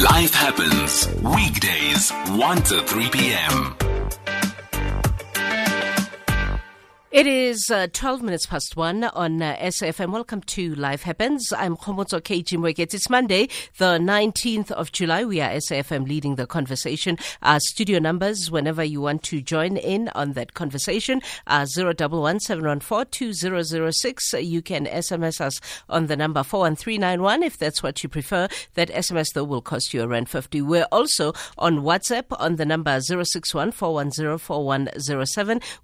Life happens weekdays 1 to 3 p.m. It is uh, 12 minutes past 1 on uh, SAFM. Welcome to Life Happens. I'm Khomotso KG Mweket. It's Monday, the 19th of July. We are SAFM leading the conversation. Our studio numbers, whenever you want to join in on that conversation, are 011 You can SMS us on the number 41391 if that's what you prefer. That SMS, though, will cost you around 50. We're also on WhatsApp on the number 061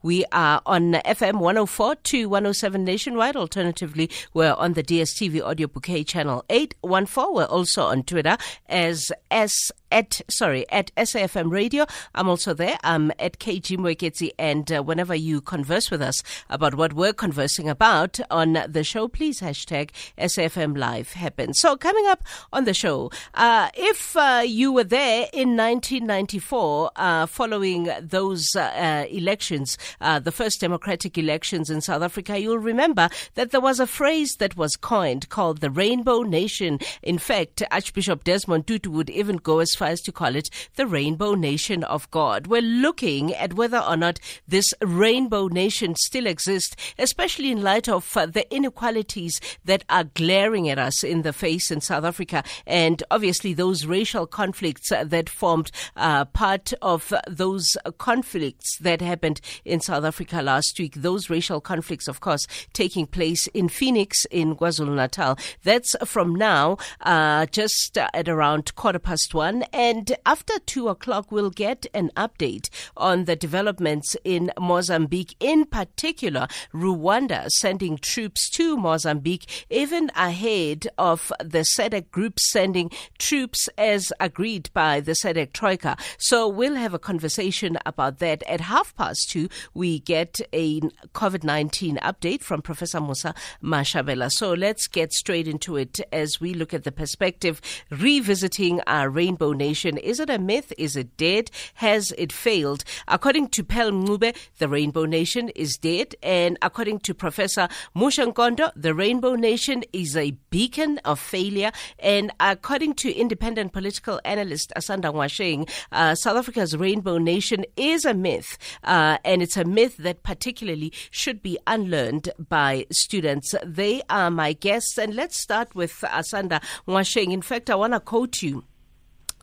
We are on FM 104 to 107 nationwide. Alternatively, we're on the DSTV audio bouquet channel 814. We're also on Twitter as S at sorry at SAFM Radio. I'm also there. I'm at KG Mweketsi, and uh, whenever you converse with us about what we're conversing about on the show, please hashtag SAFM Live happens. So coming up on the show, uh, if uh, you were there in 1994, uh, following those uh, uh, elections, the first democratic democratic elections in South Africa, you'll remember that there was a phrase that was coined called the Rainbow Nation. In fact, Archbishop Desmond Tutu would even go as far as to call it the Rainbow Nation of God. We're looking at whether or not this Rainbow Nation still exists, especially in light of uh, the inequalities that are glaring at us in the face in South Africa, and obviously those racial conflicts uh, that formed uh, part of those conflicts that happened in South Africa last week those racial conflicts, of course, taking place in Phoenix, in KwaZulu Natal. That's from now, uh, just at around quarter past one. And after two o'clock, we'll get an update on the developments in Mozambique, in particular, Rwanda sending troops to Mozambique, even ahead of the SADC group sending troops as agreed by the SADC Troika. So we'll have a conversation about that. At half past two, we get a COVID 19 update from Professor Mosa Moshabela. So let's get straight into it as we look at the perspective revisiting our Rainbow Nation. Is it a myth? Is it dead? Has it failed? According to Pearl Mncube, the Rainbow Nation is dead. And according to Professor Muxe Nkondo, the Rainbow Nation is a beacon of failure. And according to independent political analyst Asanda Ngoasheng, uh, South Africa's Rainbow Nation is a myth. Uh, and it's a myth that particularly should be unlearned by students. They are my guests. And let's start with uh, Asanda Ngoasheng. In fact, I want to quote you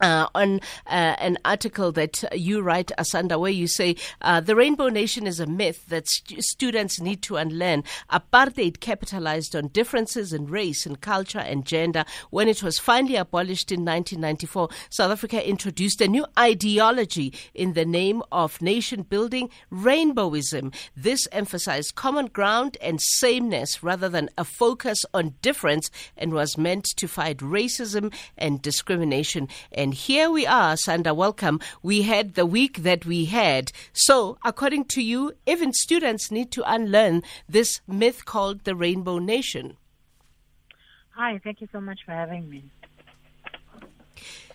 uh, on uh, an article that you write, Asanda, where you say uh, the Rainbow Nation is a myth that st- students need to unlearn. Apartheid capitalized on differences in race and culture and gender. When it was finally abolished in 1994, South Africa introduced a new ideology in the name of nation building, rainbowism. This emphasized common ground and sameness rather than a focus on difference and was meant to fight racism and discrimination. And and here we are, Sandra, welcome. We had the week that we had. So, according to you, even students need to unlearn this myth called the Rainbow Nation. Hi, thank you so much for having me.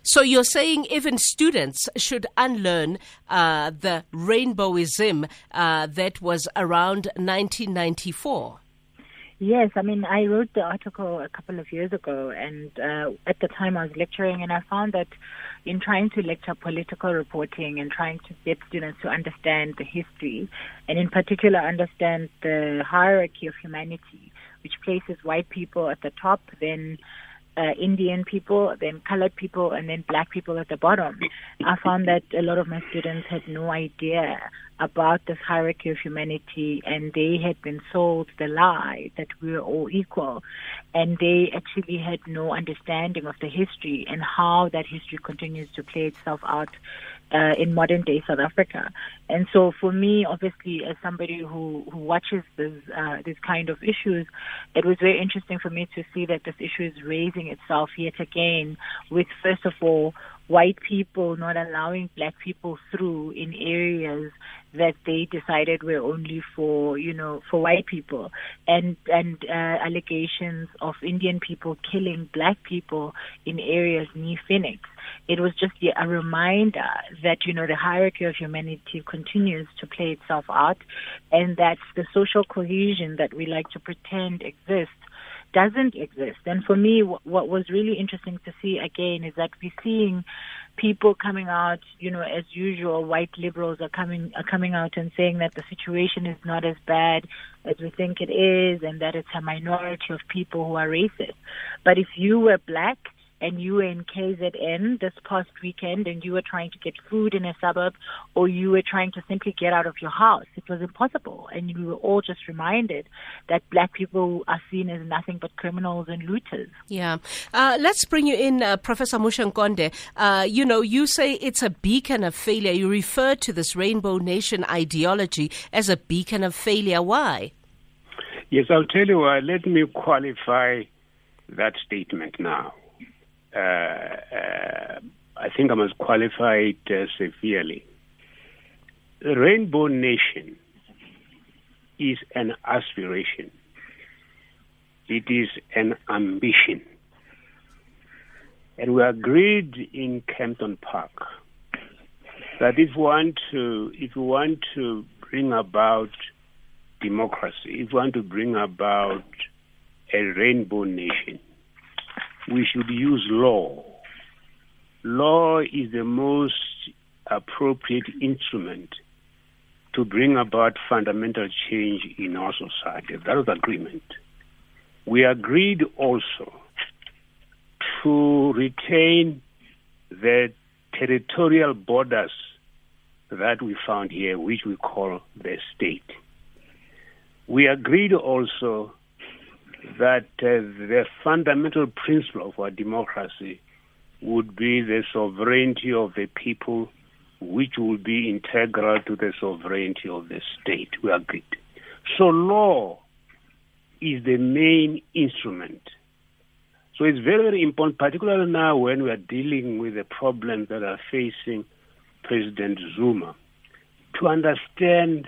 So you're saying even students should unlearn uh, the rainbowism uh, that was around 1994? Yes, I mean, I wrote the article a couple of years ago, and uh, at the time I was lecturing, and I found that in trying to lecture political reporting and trying to get students to understand the history, and in particular understand the hierarchy of humanity, which places white people at the top, then uh, Indian people, then colored people, and then black people at the bottom. I found that a lot of my students had no idea about this hierarchy of humanity and they had been sold the lie that we are all equal and they actually had no understanding of the history and how that history continues to play itself out uh, in modern day South Africa. And so for me, obviously, as somebody who, who watches this, uh, this kind of issues, it was very interesting for me to see that this issue is raising itself yet again with, first of all, white people not allowing black people through in areas that they decided were only for you know for white people. And and uh, allegations of Indian people killing black people in areas near Phoenix. It was just a reminder that you know the hierarchy of humanity continues to play itself out and that the social cohesion that we like to pretend exists doesn't exist. And for me, what, what was really interesting to see again is that we're seeing people coming out, you know, as usual, white liberals are coming are coming out and saying that the situation is not as bad as we think it is, and that it's a minority of people who are racist. But if you were black and you were in KZN this past weekend and you were trying to get food in a suburb or you were trying to simply get out of your house, it was impossible. And we were all just reminded that black people are seen as nothing but criminals and looters. Yeah. Uh, let's bring you in, uh, Professor Muxe Nkondo. Uh, you know, you say it's a beacon of failure. You refer to this Rainbow Nation ideology as a beacon of failure. Why? Yes, I'll tell you why. Let me qualify that statement now. Uh, uh, I think I must qualify it uh, severely. The Rainbow Nation is an aspiration. It is an ambition. And we agreed in Kempton Park that if we want to, if we want to bring about democracy, if we want to bring about a rainbow nation, we should use law. Law is the most appropriate instrument to bring about fundamental change in our society. That was agreement. We agreed also to retain the territorial borders that we found here, which we call the state. We agreed also that uh, the fundamental principle of our democracy would be the sovereignty of the people, which will be integral to the sovereignty of the state. We agreed. So law is the main instrument. So it's very, very important, particularly now when we are dealing with the problems that are facing President Zuma, to understand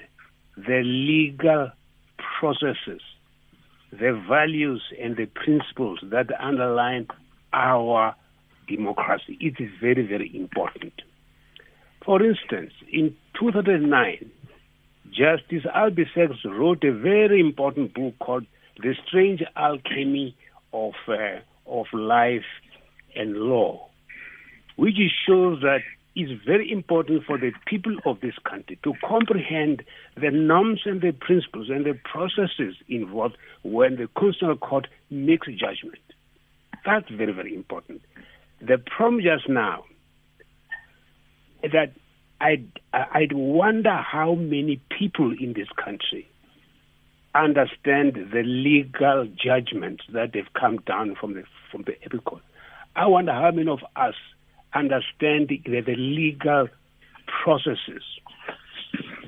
the legal processes the values and the principles that underline our democracy. It is very, very important. For instance, in 2009, Justice Albie Sachs wrote a very important book called The Strange Alchemy of, uh, of Life and Law, which shows that is very important for the people of this country to comprehend the norms and the principles and the processes involved when the Constitutional Court makes a judgment. That's very, very important. The problem just now is that I'd, I'd wonder how many people in this country understand the legal judgments that have come down from the from the Apex Court. I wonder how many of us understand the, the legal processes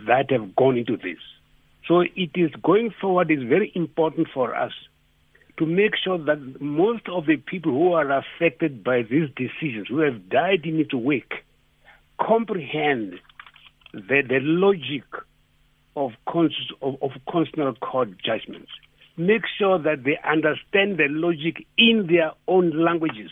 that have gone into this. So it is going forward is very important for us to make sure that most of the people who are affected by these decisions, who have died in its wake, comprehend the, the logic of, cons- of, of constitutional court judgments. Make sure that they understand the logic in their own languages.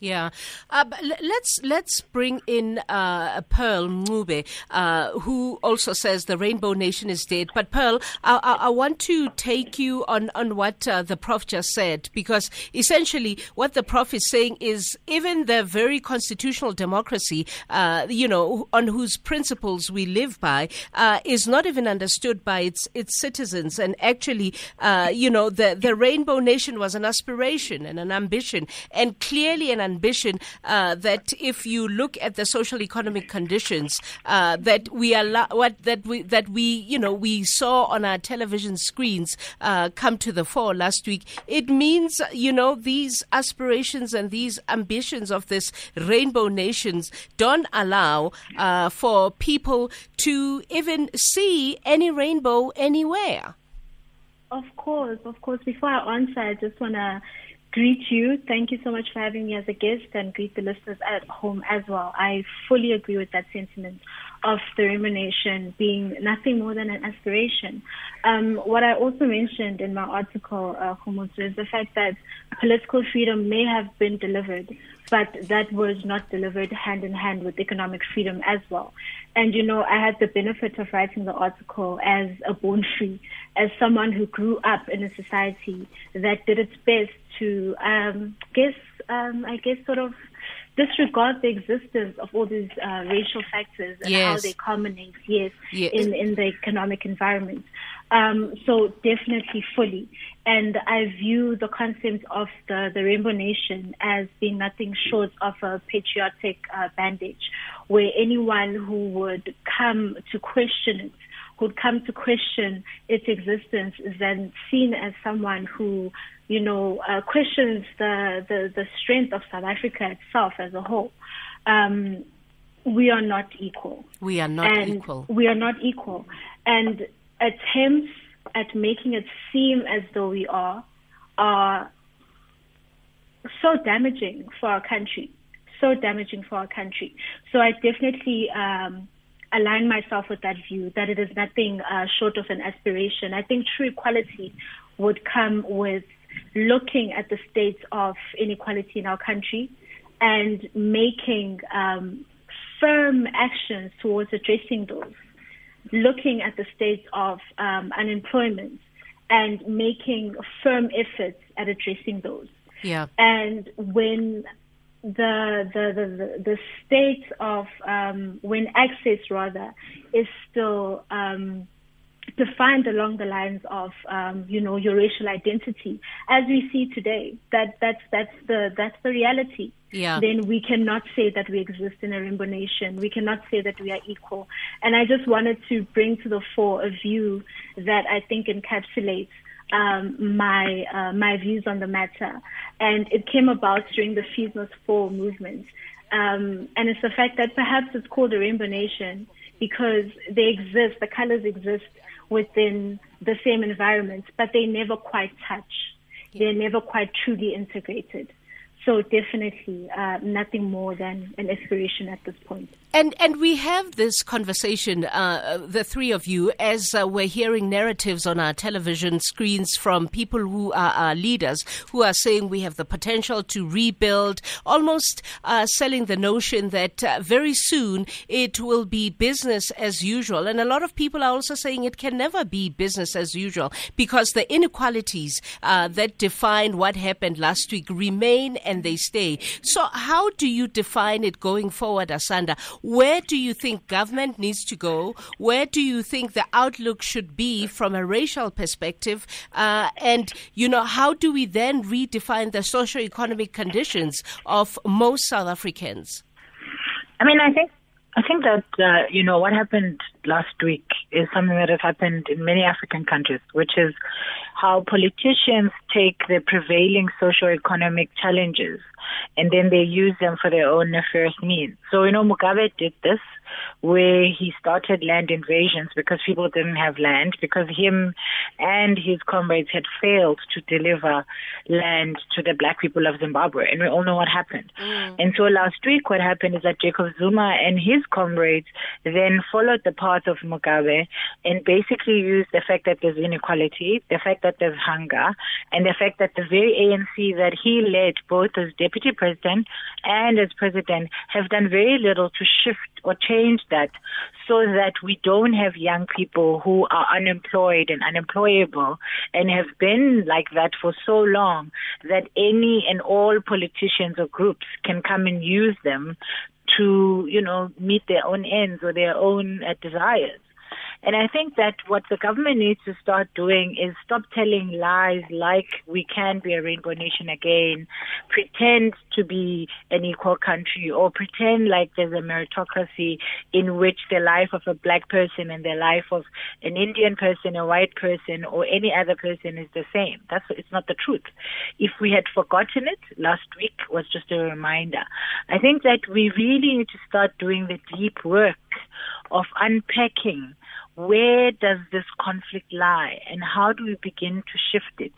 Yeah, uh, let's let's bring in uh, Pearl Mncube, uh, who also says the Rainbow Nation is dead. But Pearl, I, I, I want to take you on on what uh, the Prof just said because essentially what the Prof is saying is even the very constitutional democracy, uh, you know, on whose principles we live by, uh, is not even understood by its its citizens. And actually, you know, the the Rainbow Nation was an aspiration and an ambition, and clearly an ambition uh, that if you look at the social economic conditions uh, that we allow, what that we that we you know we saw on our television screens uh, come to the fore last week, it means you know these aspirations and these ambitions of this rainbow nations don't allow uh, for people to even see any rainbow anywhere. Of course, of course. Before I answer, I just want to greet you. Thank you so much for having me as a guest and greet the listeners at home as well. I fully agree with that sentiment of the rumination being nothing more than an aspiration. Um, what I also mentioned in my article, uh, is the fact that political freedom may have been delivered but that was not delivered hand in hand with economic freedom as well. And you know, I had the benefit of writing the article as a born free, as someone who grew up in a society that did its best to, um, guess, um, I guess, sort of disregard the existence of all these uh, racial factors and yes. how they culminate, yes, yes, in in the economic environment. Um, so definitely fully. And I view the concept of the, the Rainbow Nation as being nothing short of a patriotic uh, bandage, where anyone who would come to question it, would come to question its existence, is then seen as someone who, you know, uh, questions the, the, the strength of South Africa itself as a whole. Um, we are not equal. We are not and equal. We are not equal. And attempts at making it seem as though we are are so damaging for our country, so damaging for our country. So I definitely um, align myself with that view that it is nothing uh, short of an aspiration. I think true equality would come with looking at the state of inequality in our country and making um, firm actions towards addressing those looking at the state of um, unemployment and making firm efforts at addressing those. Yeah. And when the the the, the state of um, when access rather is still um, defined along the lines of um, you know your racial identity, as we see today. That that's that's the that's the reality. Yeah. Then we cannot say that we exist in a rainbow nation. We cannot say that we are equal. And I just wanted to bring to the fore a view that I think encapsulates um, my uh, my views on the matter, and it came about during the Fees Must Fall movement. Um, and it's the fact that perhaps it's called a rainbow nation because they exist, the colors exist within the same environment, but they never quite touch. They're never quite truly integrated. So definitely uh, nothing more than an aspiration at this point. And and we have this conversation, uh, the three of you, as uh, we're hearing narratives on our television screens from people who are our leaders, who are saying we have the potential to rebuild, almost uh, selling the notion that uh, very soon it will be business as usual. And a lot of people are also saying it can never be business as usual because the inequalities uh, that define what happened last week remain and they stay. So how do you define it going forward, Asanda? Where do you think government needs to go? Where do you think the outlook should be from a racial perspective? Uh, and, you know, how do we then redefine the socio-economic conditions of most South Africans? I mean, I think I think that uh, you know what happened last week is something that has happened in many African countries, which is how politicians take the prevailing socio-economic challenges and then they use them for their own nefarious means. So, you know, Mugabe did this where he started land invasions because people didn't have land because him and his comrades had failed to deliver land to the black people of Zimbabwe. And we all know what happened. Mm. And so last week, what happened is that Jacob Zuma and his comrades then followed the path of Mugabe and basically used the fact that there's inequality, the fact that there's hunger, and the fact that the very ANC that he led, both as deputy president and as president, have done very little to shift or change that so that we don't have young people who are unemployed and unemployable and have been like that for so long that any and all politicians or groups can come and use them to, you know, meet their own ends or their own uh, desires. And I think that what the government needs to start doing is stop telling lies like we can be a rainbow nation again, pretend to be an equal country, or pretend like there's a meritocracy in which the life of a black person and the life of an Indian person, a white person, or any other person is the same. That's it's not the truth. If we had forgotten it, last week was just a reminder. I think that we really need to start doing the deep work of unpacking where does this conflict lie and how do we begin to shift it?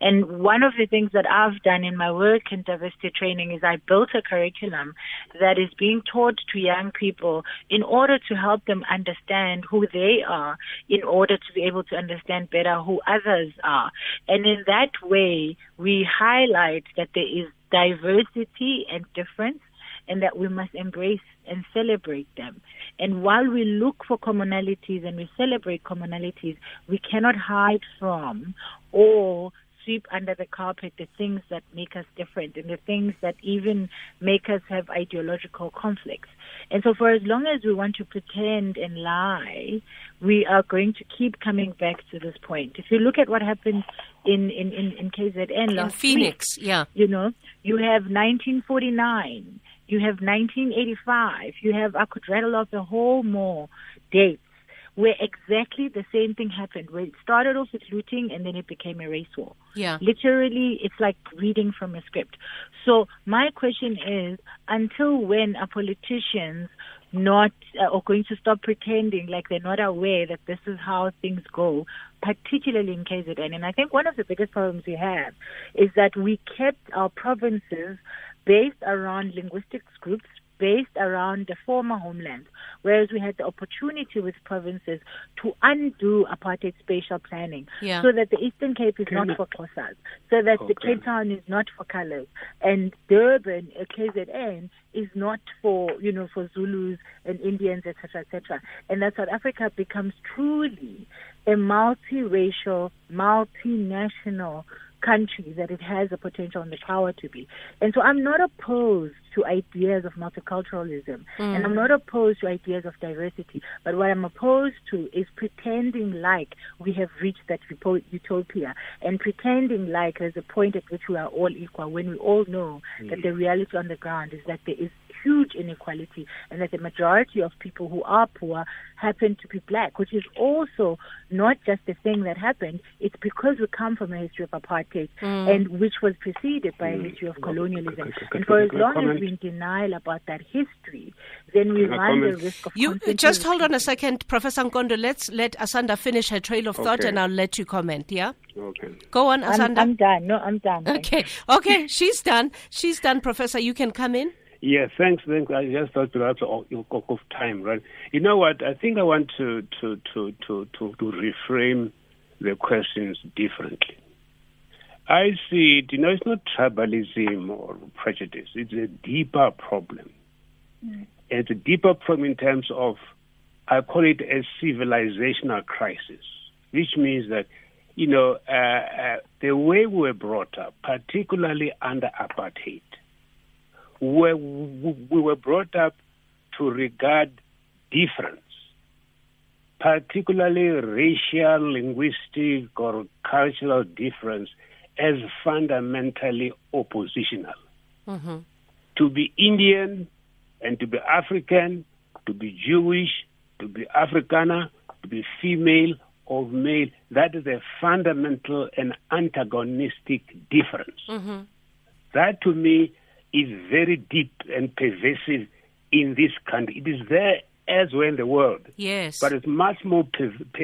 And one of the things that I've done in my work in diversity training is I built a curriculum that is being taught to young people in order to help them understand who they are, in order to be able to understand better who others are. And in that way, we highlight that there is diversity and difference and that we must embrace and celebrate them. And while we look for commonalities and we celebrate commonalities, we cannot hide from or sweep under the carpet the things that make us different and the things that even make us have ideological conflicts. And so for as long as we want to pretend and lie, we are going to keep coming back to this point. If you look at what happened in, in, in, in KZN last in Phoenix, week, yeah. You know, you have 1949 you have 1985. You have, I could rattle off a whole more dates where exactly the same thing happened, where it started off with looting and then it became a race war. Yeah. Literally, it's like reading from a script. So my question is, until when are politicians not uh, or going to stop pretending like they're not aware that this is how things go, particularly in KZN? And I think one of the biggest problems we have is that we kept our provinces based around linguistics groups based around the former homeland, whereas we had the opportunity with provinces to undo apartheid spatial planning yeah. so that the Eastern Cape is not for Xhosas, so that okay. the Cape Town is not for colors, and Durban, uh, KZN, is not for, you know, for Zulus and Indians, etc., etc., and that South Africa becomes truly a multiracial, multinational country that it has the potential and the power to be. And so I'm not opposed to ideas of multiculturalism mm. and I'm not opposed to ideas of diversity. But what I'm opposed to is pretending like we have reached that utopia and pretending like there's a point at which we are all equal when we all know mm. that the reality on the ground is that there is huge inequality and that the majority of people who are poor happen to be black, which is also not just a thing that happened. It's because we come from a history of apartheid mm. and which was preceded by a mm. history of colonialism. And for as long as we're in denial about that history, then we run the risk of You just hold on a second, Professor Nkondo. Let's let Asanda finish her trail of thought and I'll let you comment, yeah? Okay. Go on, I'm, Asanda. I'm done. No, I'm done. Okay, okay, she's done. She's done, Professor. You can come in. Yeah, thanks. Thanks. I just thought perhaps of, of time, right? You know what? I think I want to to to to to, to reframe the questions differently. I see it. You know, it's not tribalism or prejudice. It's a deeper problem. It's a deeper problem in terms of, I call it a civilizational crisis, which means that, you know, uh, uh, the way we were brought up, particularly under apartheid, where we were brought up to regard difference, particularly racial, linguistic, or cultural difference, as fundamentally oppositional. Mm-hmm. To be Indian and to be African, to be Jewish, to be Afrikaner, to be female or male, that is a fundamental and antagonistic difference. Mm-hmm. That to me is very deep and pervasive in this country. It is there as well in the world, Yes. but it's much more,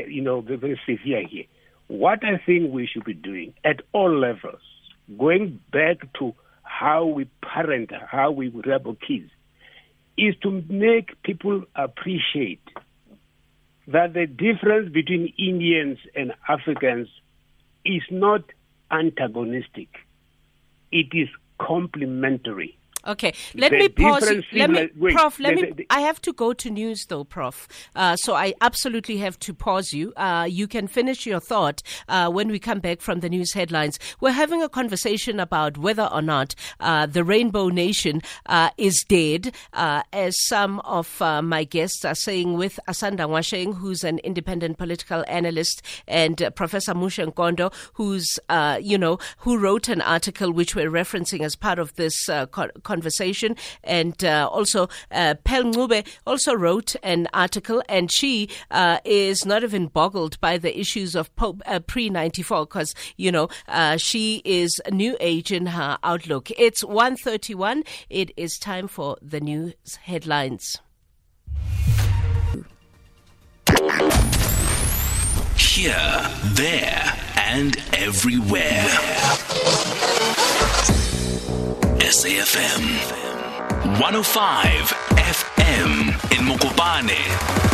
you know, very, very severe here. What I think we should be doing at all levels, going back to how we parent, how we rebel kids, is to make people appreciate that the difference between Indians and Africans is not antagonistic. It is complementary. Okay, let The me pause. Let me, wait, Prof. Let the- me. the- I have to go to news though, Prof. Uh, so I absolutely have to pause you. Uh, you can finish your thought uh, when we come back from the news headlines. We're having a conversation about whether or not uh, the Rainbow Nation uh, is dead, uh, as some of uh, my guests are saying. With Asanda Ngoasheng, who's an independent political analyst, and uh, Professor Muxe Nkondo, who's uh, you know who wrote an article which we're referencing as part of this uh, co- conversation, and uh, also uh, Pearl Mncube also wrote an article, and she uh, is not even boggled by the issues of po- uh, pre ninety four because you know uh, she is a new age in her outlook. It's one thirty one. It is time for the news headlines. Here, there, and everywhere. SAFM 105 FM in Mokopane.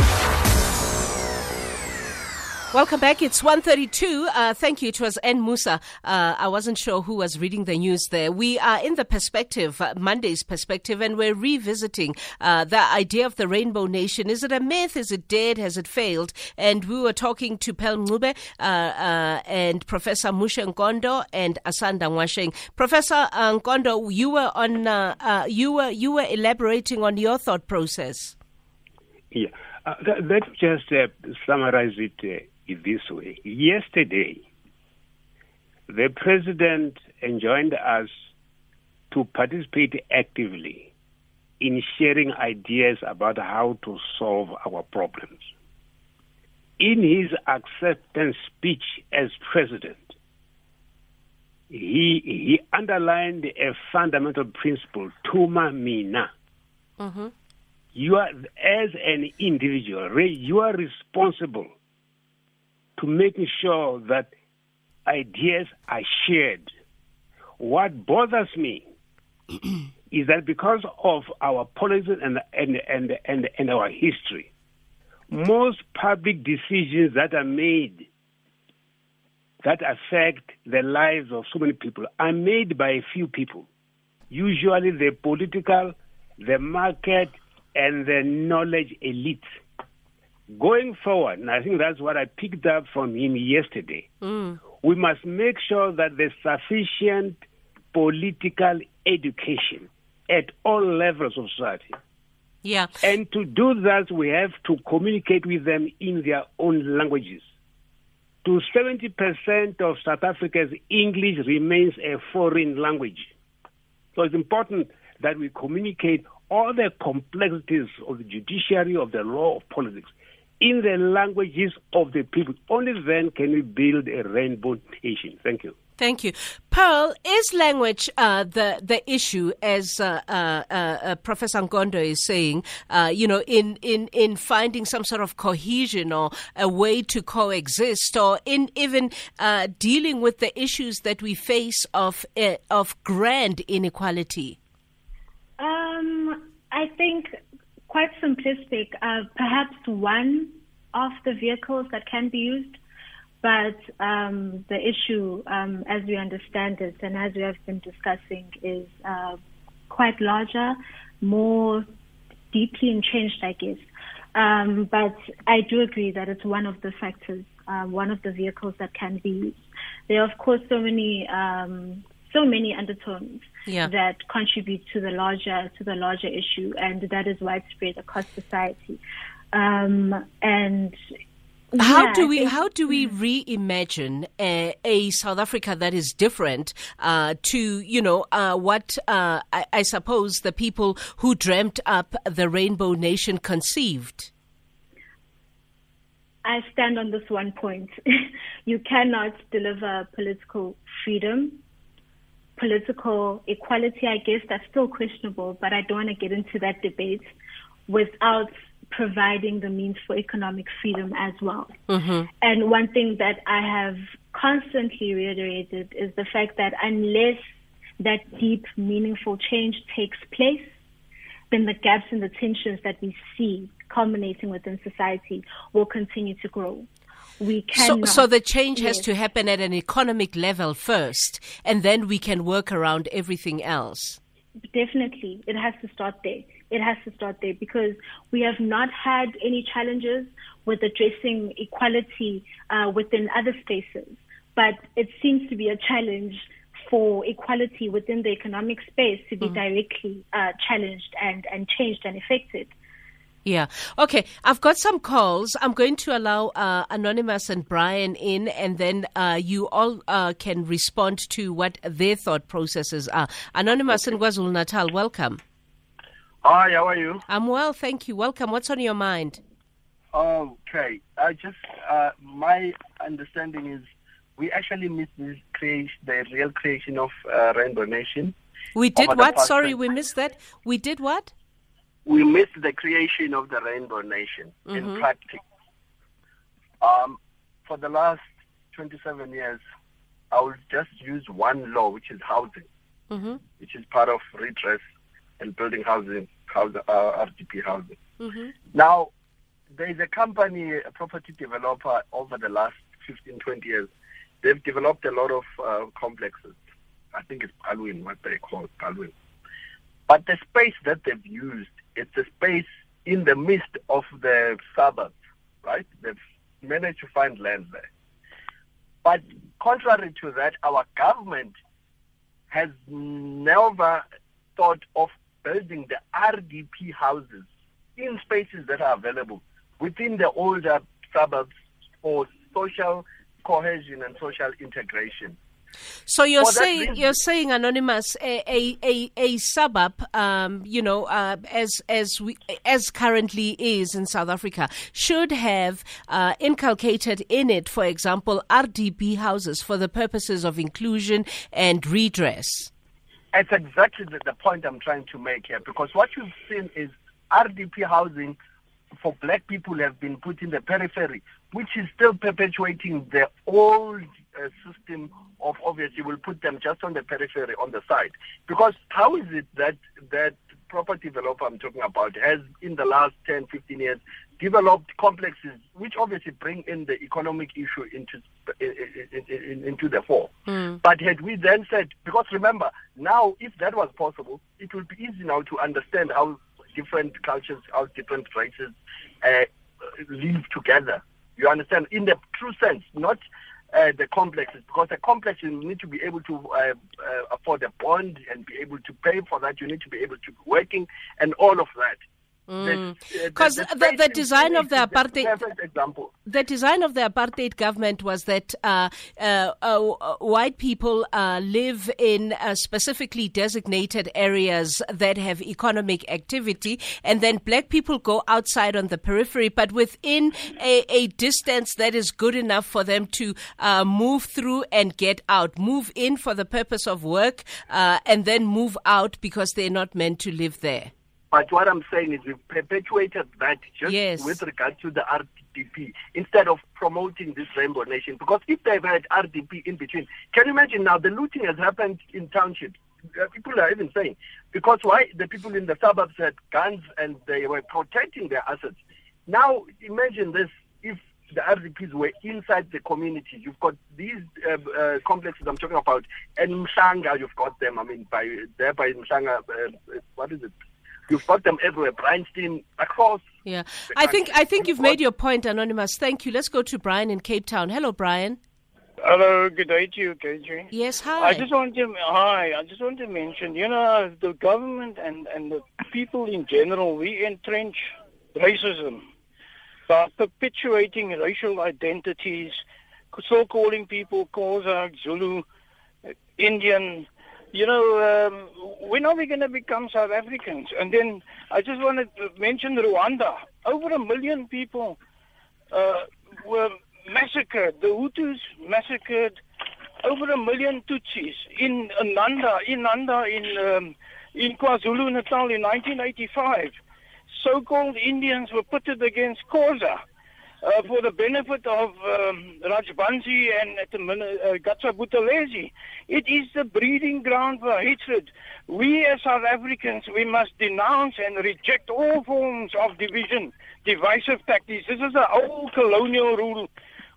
Welcome back. It's 132. Uh, thank you. It was N. Musa. Uh, I wasn't sure who was reading the news there. We are in the perspective, uh, Monday's perspective, and we're revisiting uh, the idea of the Rainbow Nation. Is it a myth? Is it dead? Has it failed? And we were talking to Pearl Mncube uh, uh, and Professor Muxe Nkondo and Asanda Ngoasheng. Professor Nkondo, you were on. you were you were elaborating on your thought process. Yeah, that, let's just summarize it this way. Yesterday, the president enjoined us to participate actively in sharing ideas about how to solve our problems. In his acceptance speech as president, he, he underlined a fundamental principle, Thuma Mina. Mm-hmm. You are, as an individual, you are responsible to making sure that ideas are shared. What bothers me is that because of our policies and, and, and, and, and our history, most public decisions that are made that affect the lives of so many people are made by a few people. Usually the political, the market, and the knowledge elite. Going forward, and I think that's what I picked up from him yesterday, mm. we must make sure that there's sufficient political education at all levels of society. Yeah. And to do that, we have to communicate with them in their own languages. To 70% of South Africa's English remains a foreign language. So it's important that we communicate all the complexities of the judiciary, of the law, of politics in the languages of the people. Only then can we build a rainbow nation. Thank you. Thank you, Pearl. Is language uh, the the issue, as uh, uh, uh Professor Nkondo is saying? Uh, you know, in, in in finding some sort of cohesion or a way to coexist, or in even uh, dealing with the issues that we face of of grand inequality. Um, I think quite simplistic. Uh, perhaps one of the vehicles that can be used, but um, the issue, um, as we understand it and as we have been discussing, is uh, quite larger, more deeply entrenched, I guess. Um, but I do agree that it's one of the factors, uh, one of the vehicles that can be used. There are, of course, so many um, so many undertones yeah. that contribute to the larger to the larger issue, and that is widespread across society. Um, and how yeah, do we how do we reimagine a, a, South Africa that is different uh, to you know uh, what uh, I, I, suppose the people who dreamt up the Rainbow Nation conceived? I stand on this one point. you cannot deliver political freedom political equality, I guess that's still questionable, but I don't want to get into that debate without providing the means for economic freedom as well. Mm-hmm. And one thing that I have constantly reiterated is the fact that unless that deep, meaningful change takes place, then the gaps and the tensions that we see culminating within society will continue to grow we cannot. So, so the change yes. has to happen at an economic level first, and then we can work around everything else. Definitely, it has to start there. It has to start there because we have not had any challenges with addressing equality uh, within other spaces, but it seems to be a challenge for equality within the economic space to be mm. directly uh, challenged and, and changed and affected. Yeah. Okay. I've got some calls. I'm going to allow uh, Anonymous and Brian in, and then uh, you all uh, can respond to what their thought processes are. Anonymous in KwaZulu Natal, welcome. Hi, how are you? I'm well, thank you. Welcome. What's on your mind? Okay. I just, uh, my understanding is we actually missed the, creation, the real creation of uh, Rainbow Nation. We did what? Sorry, we missed that. We did what? We missed the creation of the Rainbow Nation mm-hmm. in practice. Um, for the last 27 years, I will just use one law, which is housing, Mm-hmm. which is part of redress and building housing, house, uh, RDP housing. Mm-hmm. Now, there is a company, a property developer, over the last 15, 20 years. They've developed a lot of uh, complexes. I think it's Balwin, what they call Balwin. But the space that they've used, it's a space in the midst of the suburbs, right? They've managed to find land there. But contrary to that, our government has never thought of building the RDP houses in spaces that are available within the older suburbs for social cohesion and social integration. So you're that saying you're saying anonymous a a, a, a suburb, um, you know, uh, as as we as currently is in South Africa, should have uh, inculcated in it, for example, RDP houses for the purposes of inclusion and redress. That's exactly the, the point I'm trying to make here because what you've seen is RDP housing for black people have been put in the periphery, which is still perpetuating the old uh, system of obviously will put them just on the periphery on the side. Because how is it that that property developer I'm talking about has in the last 10, 15 years developed complexes which obviously bring in the economic issue into in, in, in, into the fore. But had we then said, because remember, now if that was possible, it would be easy now to understand how different cultures, how different races uh, live together. You understand? In the true sense, not uh, the complexes, because the complex you need to be able to uh, uh, afford a bond and be able to pay for that. You need to be able to be working and all of that. Uh, 'Cause Mm. the- the design of the apartheid- example. the design of the apartheid government was that uh, uh, uh, white people uh, live in uh, specifically designated areas that have economic activity, and then black people go outside on the periphery, but within a, a distance that is good enough for them to uh, move through and get out, move in for the purpose of work, uh, and then move out because they're not meant to live there. But what I'm saying is we've perpetuated that just Yes. with regard to the RDP instead of promoting this rainbow nation. Because if they've had RDP in between, can you imagine now the looting has happened in townships? Uh, People are even saying because why the people in the suburbs had guns and they were protecting their assets. Now imagine this: if the RDPs were inside the community, you've got these uh, uh, complexes I'm talking about, and Mshanga, you've got them. I mean, by there by Mshanga, uh, what is it? You've got them everywhere. Bryanston across. Yeah, I think country. I think you've made your point, Anonymous. Thank you. Let's go to Brian in Cape Town. Hello, Brian. Hello, good day to you, KJ. Yes, hi. I just want to hi. I just want to mention, you know, the government and and the people in general, we entrench racism by perpetuating racial identities, still calling people Xhosa, Zulu, Indian. You know, um, when are we going to become South Africans? And then I just want to mention Rwanda. Over a million people uh, were massacred. The Hutus massacred over a million Tutsis in Inanda, in Inanda, in um, in KwaZulu Natal in 1985. So-called Indians were pitted against Xhosa for the benefit of um, Rajbansi and at the uh, Gatsha Buthelezi. It is the breeding ground for hatred. We as South Africans, we must denounce and reject all forms of division, divisive tactics. This is the old colonial rule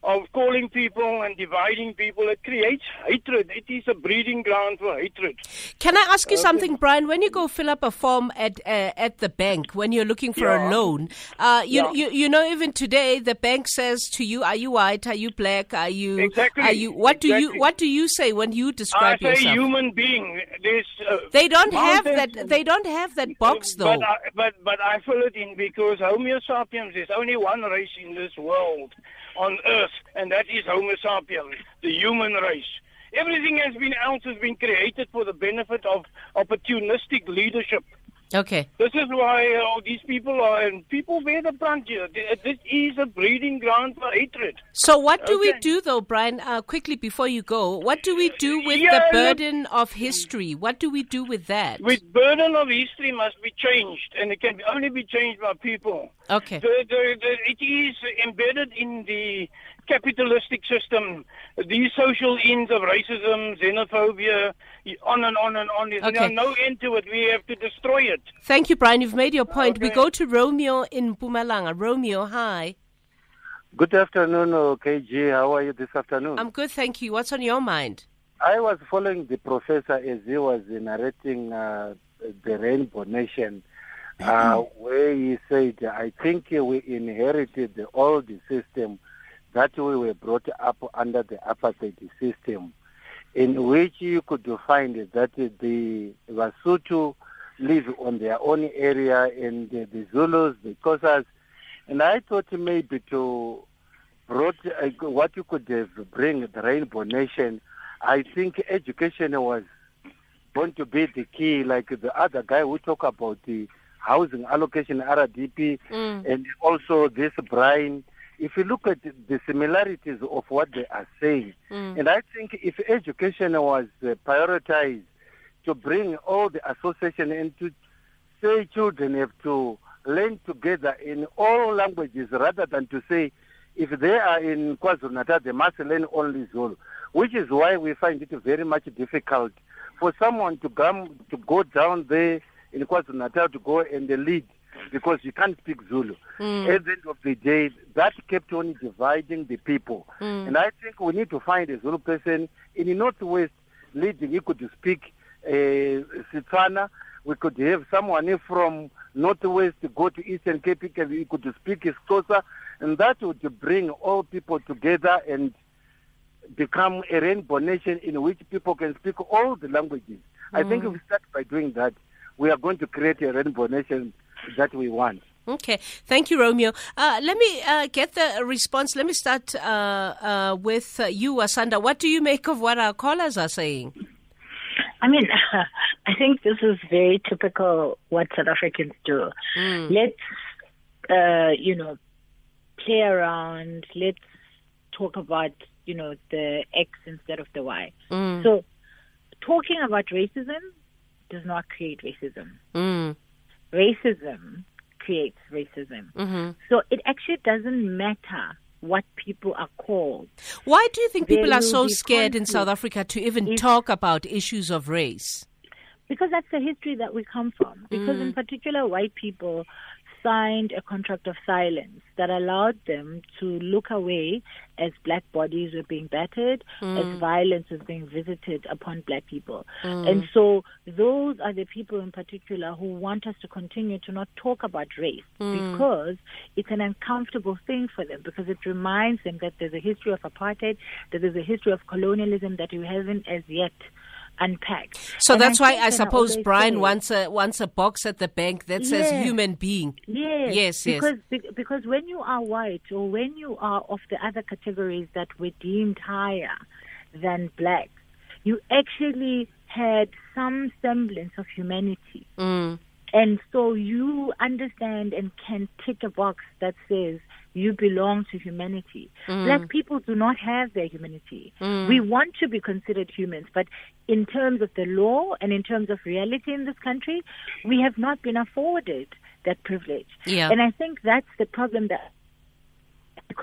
of calling people and dividing people. It creates hatred. It is a breeding ground for hatred. Can I ask you something, Brian? When you go fill up a form at uh, at the bank when you're looking for a loan, uh, you, Yeah. you you know even today the bank says to you, "Are you white? Are you black? Are you? Exactly. Are you? What do you What do you say when you describe yourself? I say human being. There's uh, they don't have that. They don't have that box though. But I, but but I fill it in because Homo sapiens is only one race in this world on Earth, and that is Homo sapiens, the human race. Everything has been else has been created for the benefit of opportunistic leadership. Okay. This is why uh, these people are, and people wear the brunt here. This is a breeding ground for hatred. So what do we do though, Brian? Uh, quickly before you go, what do we do with Yeah, the burden of history? What do we do with that? With burden of history must be changed, and it can only be changed by people. okay. The, the, the, it is embedded in the capitalistic system, these social ends of racism, xenophobia, on and on and on. There's Okay. no, no end to it. We have to destroy it. Thank you, Brian. You've made your point. We go to Romeo in Mpumalanga. Romeo, hi. Good afternoon, uh, KG. How are you this afternoon? I'm good, thank you. What's on your mind? I was following the professor as he was narrating uh, the Rainbow Nation, uh, where he said, I think we inherited the old system that we were brought up under the apartheid system, in which you could find that the Basotho live on their own area and the, the Zulus, the Xhosas, and I thought maybe to brought uh, what you could have bring the Rainbow Nation. I think education was going to be the key, like the other guy who talk about the housing allocation RDP and also this Brian. If you look at the similarities of what they are saying, and I think if education was uh, prioritized to bring all the association into say children have to learn together in all languages rather than to say if they are in KwaZulu Natal they must learn only Zulu, which is why we find it very much difficult for someone to come to go down there in KwaZulu Natal to go and lead because you can't speak Zulu. Hmm. At the end of the day, that kept on dividing the people. Hmm. And I think we need to find a Zulu person in the Northwest leading. He could speak uh, Setswana. We could have someone from Northwest go to Eastern Cape. He could- He could speak Xhosa. And that would bring all people together and become a rainbow nation in which people can speak all the languages. I think hmm. if we start by doing that, we are going to create a rainbow nation that we want. Okay, thank you, Romeo. Uh, let me uh, get the response. Let me start uh, uh, with uh, you, Asanda. What do you make of what our callers are saying? I mean, I think this is very typical what South Africans do. Let's, uh, you know, play around. Let's talk about, you know, the X instead of the Y. So, talking about racism does not create racism. Mm. Racism creates racism. hmm So, it actually doesn't matter what people are called. Why do you think There people are so scared in. South Africa to even talk about issues of race? because that's the history that we come from. Because in particular, white people signed a contract of silence that allowed them to look away as black bodies were being battered, mm. as violence was being visited upon black people. Mm. And so those are the people in particular who want us to continue to not talk about race mm. because it's an uncomfortable thing for them because it reminds them that there's a history of apartheid, that there's a history of colonialism that we haven't as yet unpacked. So And that's why I suppose always Brian say- wants a wants a box at the bank that says Yeah. human being. Yes, Yes, yes. because be- because when you are white or when you are of the other categories that were deemed higher than black, you actually had some semblance of humanity. Mm. And so you understand and can tick a box that says you belong to humanity. Mm. Black people do not have their humanity. Mm. We want to be considered humans, but in terms of the law and in terms of reality in this country, we have not been afforded that privilege. Yeah. And I think that's the problem that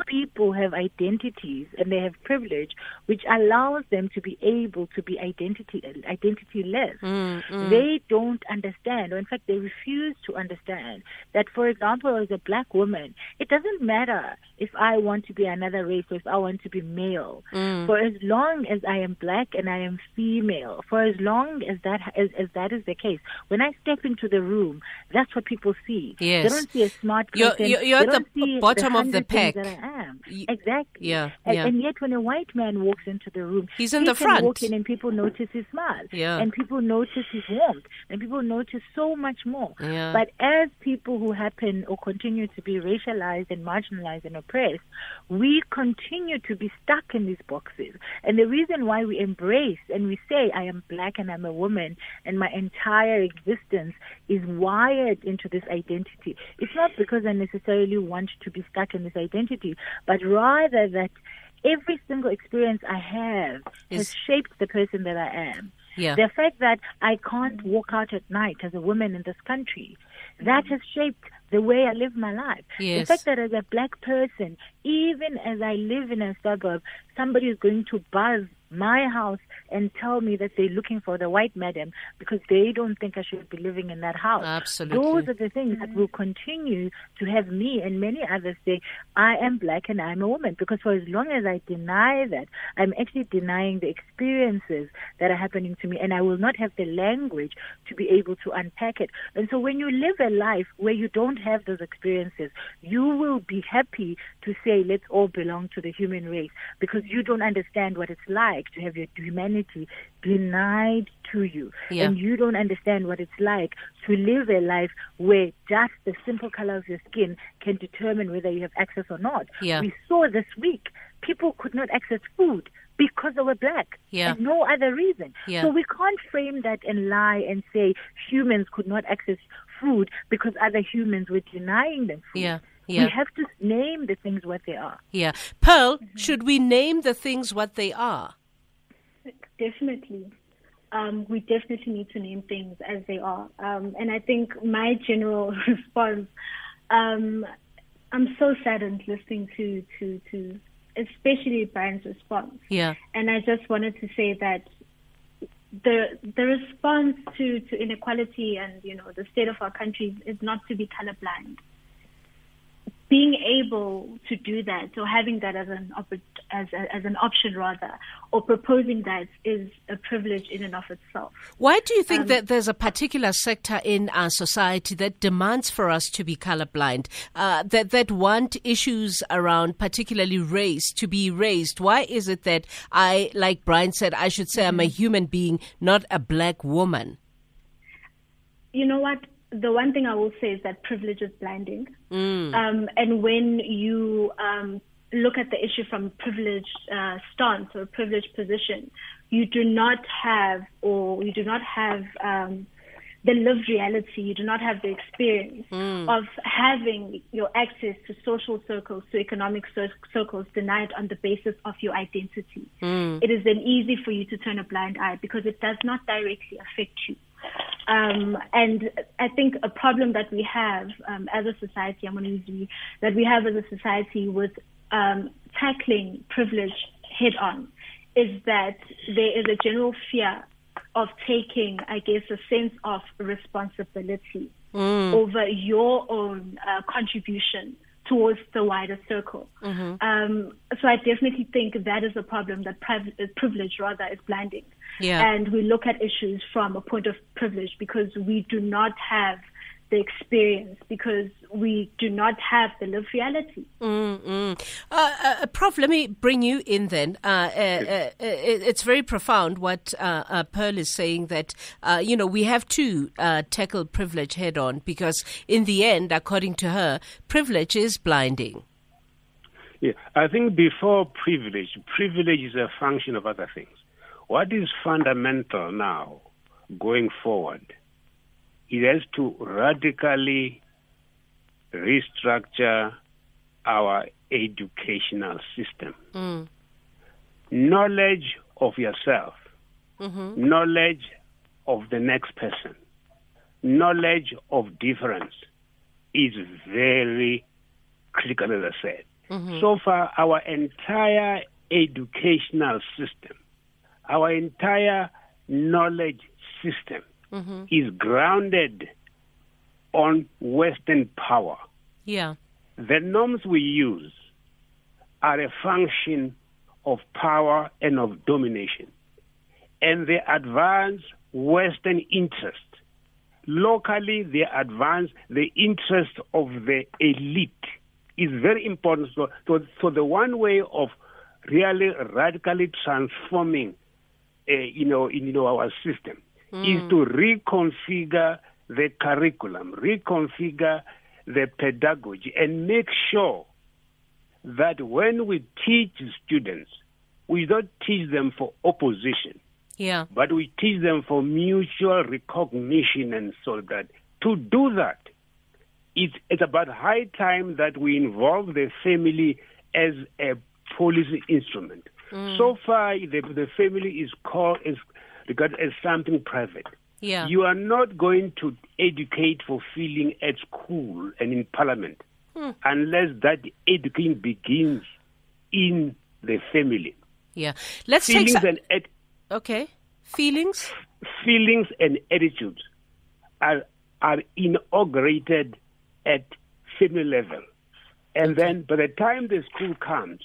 people have identities and they have privilege which allows them to be able to be identity identityless. Mm, mm. They don't understand or in fact they refuse to understand that for example as a black woman it doesn't matter if i want to be another race or if i want to be male. Mm. For as long as i am black and i am female for as long as that as, as that is the case when i step into the room that's what people see. Yes. they don't see a smart You're- person. you're- you're they at the bottom of the hundred things pack. Am. Exactly. Yeah, And, yeah. and yet, when a white man walks into the room, He's in he the front. walk in and people notice his smile. Yeah. And people notice his warmth. And people notice so much more. Yeah. But as people who happen or continue to be racialized and marginalized and oppressed, we continue to be stuck in these boxes. And the reason why we embrace and we say, I am black and I'm a woman, and my entire existence is wired into this identity, it's not because I necessarily want to be stuck in this identity, but rather that every single experience I have has shaped the person that I am. Yeah. The fact that I can't walk out at night as a woman in this country, that has shaped the way I live my life. Yes. The fact that as a black person, even as I live in a suburb, somebody is going to buzz my house and tell me that they're looking for the white madam because they don't think I should be living in that house. Absolutely. Those are the things that will continue to have me and many others say, I am black and I'm a woman. Because for as long as I deny that, I'm actually denying the experiences that are happening to me and I will not have the language to be able to unpack it. And so when you live a life where you don't have those experiences, you will be happy to say, let's all belong to the human race because you don't understand what it's like to have your humanity denied to you. Yeah. And you don't understand what it's like to live a life where just the simple color of your skin can determine whether you have access or not. Yeah. We saw this week people could not access food because they were black Yeah. and no other reason. Yeah. So we can't frame that and lie and say humans could not access food because other humans were denying them food. Yeah. Yeah. We have to name the things what they are. Yeah. Pearl, should we name the things what they are? Definitely. Um, we definitely need to name things as they are. Um, and I think my general response, um, I'm so saddened listening to, to, to especially Brian's response. Yeah. And I just wanted to say that the the response to, to inequality and you know the state of our country is not to be colorblind. Being able to do that, or having that as an oppor- as a, as an option rather, or proposing that is a privilege in and of itself. Why do you think that there's a particular sector in our society that demands for us to be colorblind, uh, that that want issues around particularly race to be raised? Why is it that I, like Brian said, I should say I'm a human being, not a black woman? You know what? The one thing I will say is that privilege is blinding. Um, and when you um, look at the issue from a privileged uh, stance or privileged position, you do not have, or you do not have um, the lived reality. You do not have the experience of having your access to social circles, to economic cir- circles denied on the basis of your identity. It is then easy for you to turn a blind eye because it does not directly affect you. Um, and I think a problem that we have um, as a society, I'm going to use that we have as a society with um, tackling privilege head on is that there is a general fear of taking, I guess, a sense of responsibility over your own uh, contribution towards the wider circle. Um, so I definitely think that is a problem that priv- uh, privilege rather is blinding. Yeah. And we look at issues from a point of privilege because we do not have the experience, because we do not have the lived reality. Uh, uh, Prof, let me bring you in then. Uh, uh, uh, it's very profound what uh, uh, Pearl is saying that, uh, you know, we have to uh, tackle privilege head on because, in the end, according to her, privilege is blinding. Yeah, I think before privilege, privilege is a function of other things. What is fundamental now, going forward, it has to radically restructure our educational system. Mm. Knowledge of yourself, mm-hmm. knowledge of the next person, knowledge of difference is very critical, as I said. Mm-hmm. So far, our entire educational system, our entire knowledge system is grounded on Western power. Yeah. The norms we use are a function of power and of domination, and they advance Western interest. Locally, they advance the interest of the elite. Is very important. So, so, so the one way of really radically transforming, uh, you know, in, you know, our system is mm. to reconfigure the curriculum, reconfigure the pedagogy, and make sure that when we teach students, we don't teach them for opposition, Yeah. but we teach them for mutual recognition and so that. To do that, it's, it's about high time that we involve the family as a policy instrument. Mm. So far, the, the family is called is regarded as something private. Yeah. You are not going to educate for feeling at school and in parliament Hmm. unless that education begins in the family. Yeah. Let's take Feelings some, and Okay. Feelings? feelings and attitudes are are inaugurated at family level. And then by the time the school comes,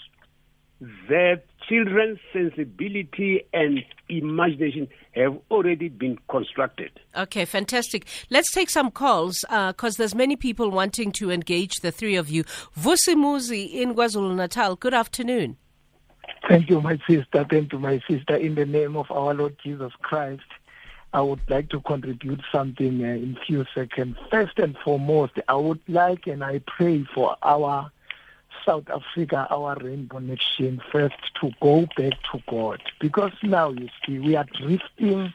the children's sensibility and imagination have already been constructed. Okay, fantastic. Let's take some calls because there's many people wanting to engage the three of you. Vusimuzi in KwaZulu Natal. Good afternoon. Thank you, my sister. Thank you, my sister. In the name of our Lord Jesus Christ, I would like to contribute something uh, in few seconds. First and foremost, I would like and I pray for our South Africa, our rainbow nation, first to go back to God. Because now, you see, we are drifting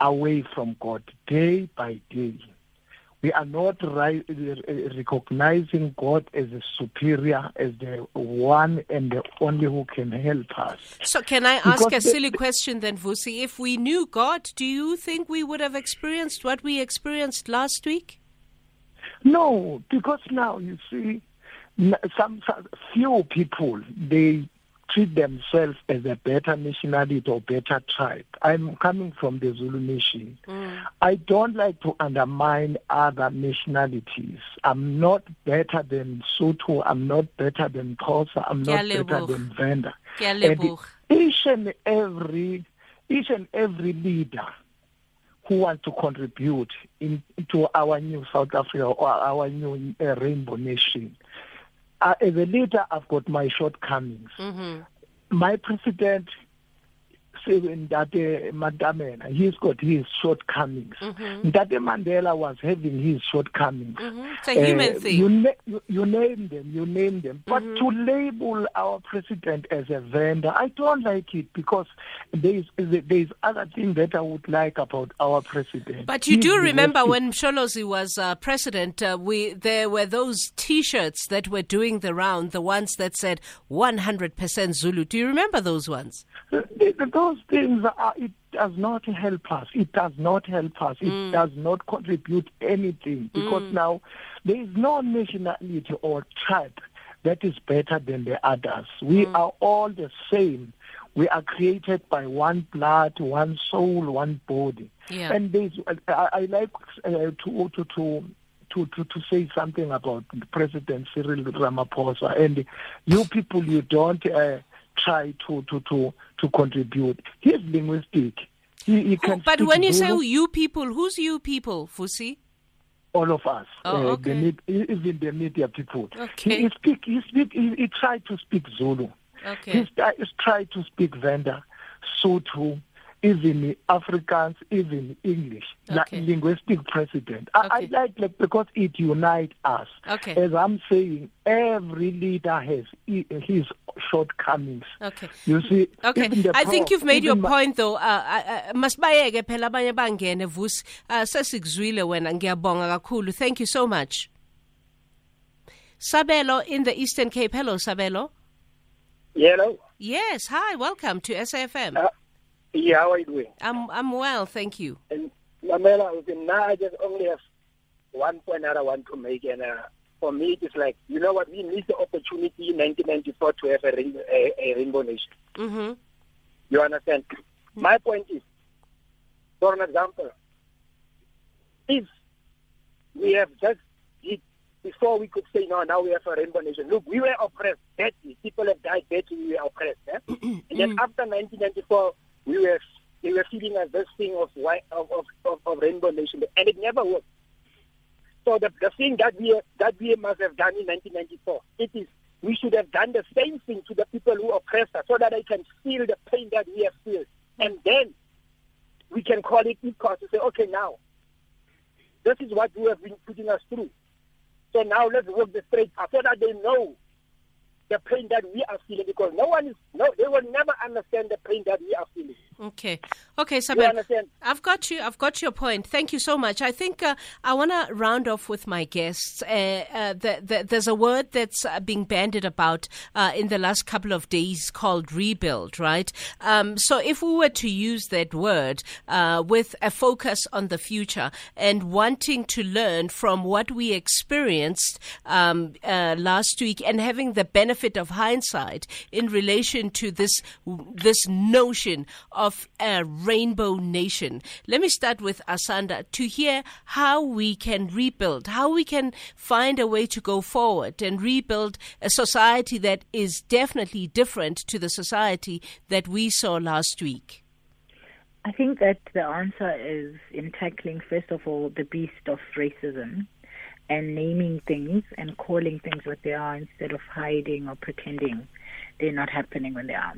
away from God day by day. We are not recognizing God as a superior, as the one and the only who can help us. So, can I ask Because a the- silly question then, Vusi? If we knew God, do you think we would have experienced what we experienced last week? No, because now you see, some, some few people they treat themselves as a better nationality or better tribe. I'm coming from the Zulu nation. I don't like to undermine other nationalities. I'm not better than Sotho. I'm not better than Xhosa. I'm not better than Venda. And each and every, each and every leader who want to contribute in, into our new South Africa or our new uh, rainbow nation. Uh, as a leader, I've got my shortcomings. Mm-hmm. My president, Ndate Mandela, he's got his shortcomings. Mm-hmm. Ndate Mandela was having his shortcomings. It's a human Uh, thing. You, na- you, you name them, you name them. But Mm-hmm. to label our president as a vendor, I don't like it because there's there's other thing that I would like about our president. But you He's do remember when Sholozi was uh, president, uh, we there were those T-shirts that were doing the round, the ones that said 100% Zulu. Do you remember those ones? Th- th- those things are, it does not help us. It does not help us. It Mm. does not contribute anything because now there is no nationality or tribe that is better than the others. We Mm. are all the same. We are created by one blood, one soul, one body. Yeah. And there's, I, I like uh, to to to. To, to, to say something about President Cyril Ramaphosa and you people you don't uh, try to, to, to, to contribute. He's linguistic. He, he can But when you say you people, who's you people, Vusi? all of us, Oh, uh, okay. the even the media people, Okay. he, he speak. He speak. He, he tried to speak Zulu. Okay. He he tried to speak Venda, Sotho, even Africans, even English. Like Okay. linguistic president. I, I Okay. like like because it unites us. Okay. As I'm saying, every leader has i- his shortcomings. Okay. You see. Okay, even the I think prof, you've made your even my- point though. Uh, uh, uh, masibayeke phela abanye bangene vusi. Sesikuzwile wena ngiyabonga kakhulu. Thank you so much. Sabelo in the Eastern Cape. Hello, Sabelo. Hello. Yes, hi, welcome to SAFM. Uh, yeah, how are you doing? I'm I'm well, thank you. And Lamela, now I just only have one point that I want to make, and uh, for me, it's like you know what we missed the opportunity in 1994 to have a, a, a rainbow nation. Mm-hmm. You understand? My point is, for an example, if we have just did before we could say no, now we have a rainbow nation. Look, we were oppressed badly. People have died badly. We were oppressed. Eh? and then after 1994, we were they were feeding us this thing of white of of, of, of rainbow nation, and it never worked. So the, the thing that we that we must have done in 1994, it is we should have done the same thing to the people who oppressed us, so that they can feel the pain that we have felt, and then we can call it equal to say, okay, now this is what you have been putting us through. So now let's work the straight path so that they know the pain that we are feeling because no one is no they will never understand the pain that we are feeling. Okay. Okay, understand? I've got you. I've got your point. Thank you so much. I think uh, I want to round off with my guests. Uh, uh, the, the, there's a word that's uh, being bandied about uh, in the last couple of days called rebuild, right? Um, so if we were to use that word uh, with a focus on the future and wanting to learn from what we experienced um, uh, last week and having the benefit of hindsight in relation to this this notion of a rainbow nation. Let me start with Asanda to hear how we can rebuild, how we can find a way to go forward and rebuild a society that is definitely different to the society that we saw last week. I think that the answer is in tackling, first of all, the beast of racism and naming things and calling things what they are instead of hiding or pretending they're not happening when they are.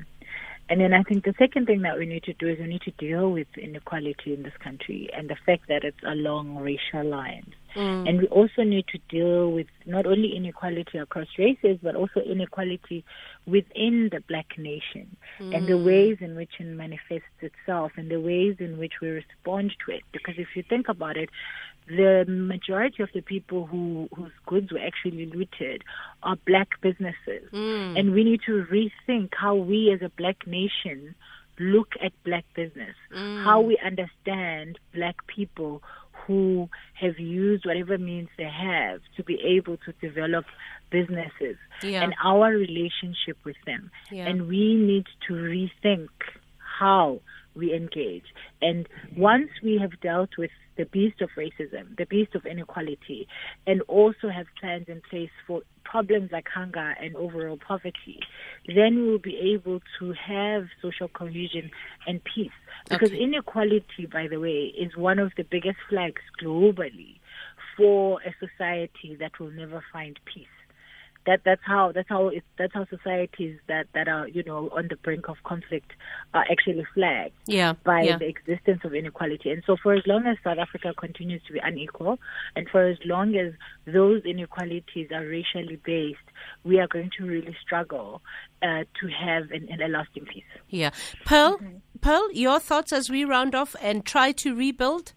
And then I think the second thing that we need to do is we need to deal with inequality in this country and the fact that it's along racial lines. Mm. And we also need to deal with not only inequality across races, but also inequality within the black nation and the Mm. ways in which it manifests itself and the ways in which we respond to it. Because if you think about it, the majority of the people who whose goods were actually looted are black businesses. Mm. And we need to rethink how we as a black nation look at black business, Mm. how we understand black people who have used whatever means they have to be able to develop businesses Yeah. and our relationship with them. Yeah. And we need to rethink how we engage. And once we have dealt with the beast of racism, the beast of inequality, and also have plans in place for problems like hunger and overall poverty, then we'll be able to have social cohesion and peace. Because Okay. inequality, by the way, is one of the biggest flags globally for a society that will never find peace that that's how that's how it, that's how societies that that are you know on the brink of conflict are actually flagged Yeah. by yeah. the existence of inequality. And so, for as long as South Africa continues to be unequal, and for as long as those inequalities are racially based, we are going to really struggle uh, to have an, an, a lasting peace. Yeah. Pearl, Pearl, your thoughts as we round off and try to rebuild?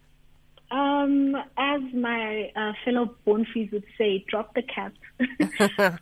Um, as my uh, fellow Bonfies would say, drop the cap.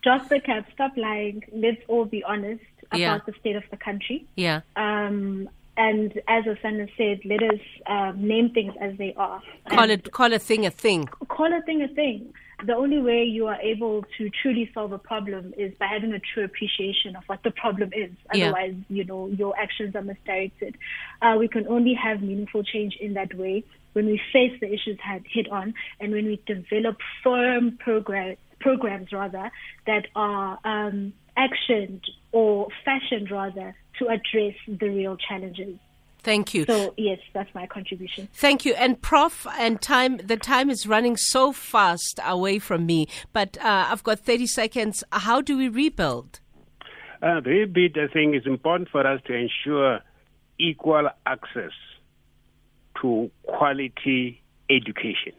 Drop the cap. Stop lying. Let's all be honest about Yeah. the state of the country. Yeah. Um, and as Asanda said, let us um, name things as they are. Call And it call a thing a thing. call a thing a thing. The only way you are able to truly solve a problem is by having a true appreciation of what the problem is. Yeah. Otherwise, you know, your actions are misdirected. Uh, we can only have meaningful change in that way when we face the issues head, head on and when we develop firm program, programs rather that are um, actioned or fashioned rather to address the real challenges. Thank you. So yes, that's my contribution. Thank you. And Prof, and time, the time is running so fast away from me, but uh, I've got 30 seconds. How do we rebuild? Uh, the rebuild, I think, is important for us to ensure equal access to quality education.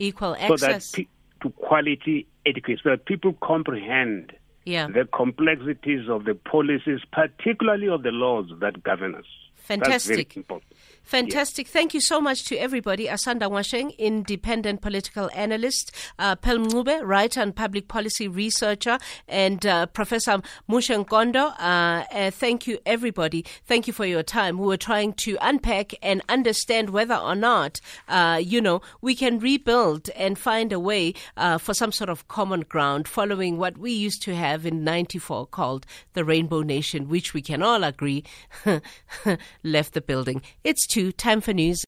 Equal access So that access. pe- to quality education, so that people comprehend yeah. the complexities of the policies, particularly of the laws that govern us. Very Fantastic. Fantastic. Thank you so much to everybody. Asanda Ngoasheng, independent political analyst, uh, Pearl Mncube, writer and public policy researcher, and uh, Professor Muxe Nkondo. Uh, uh, thank you, everybody. Thank you for your time. We were trying to unpack and understand whether or not, uh, you know, we can rebuild and find a way uh, for some sort of common ground following what we used to have in 94 called the Rainbow Nation, which we can all agree left the building. It's two. Time for news.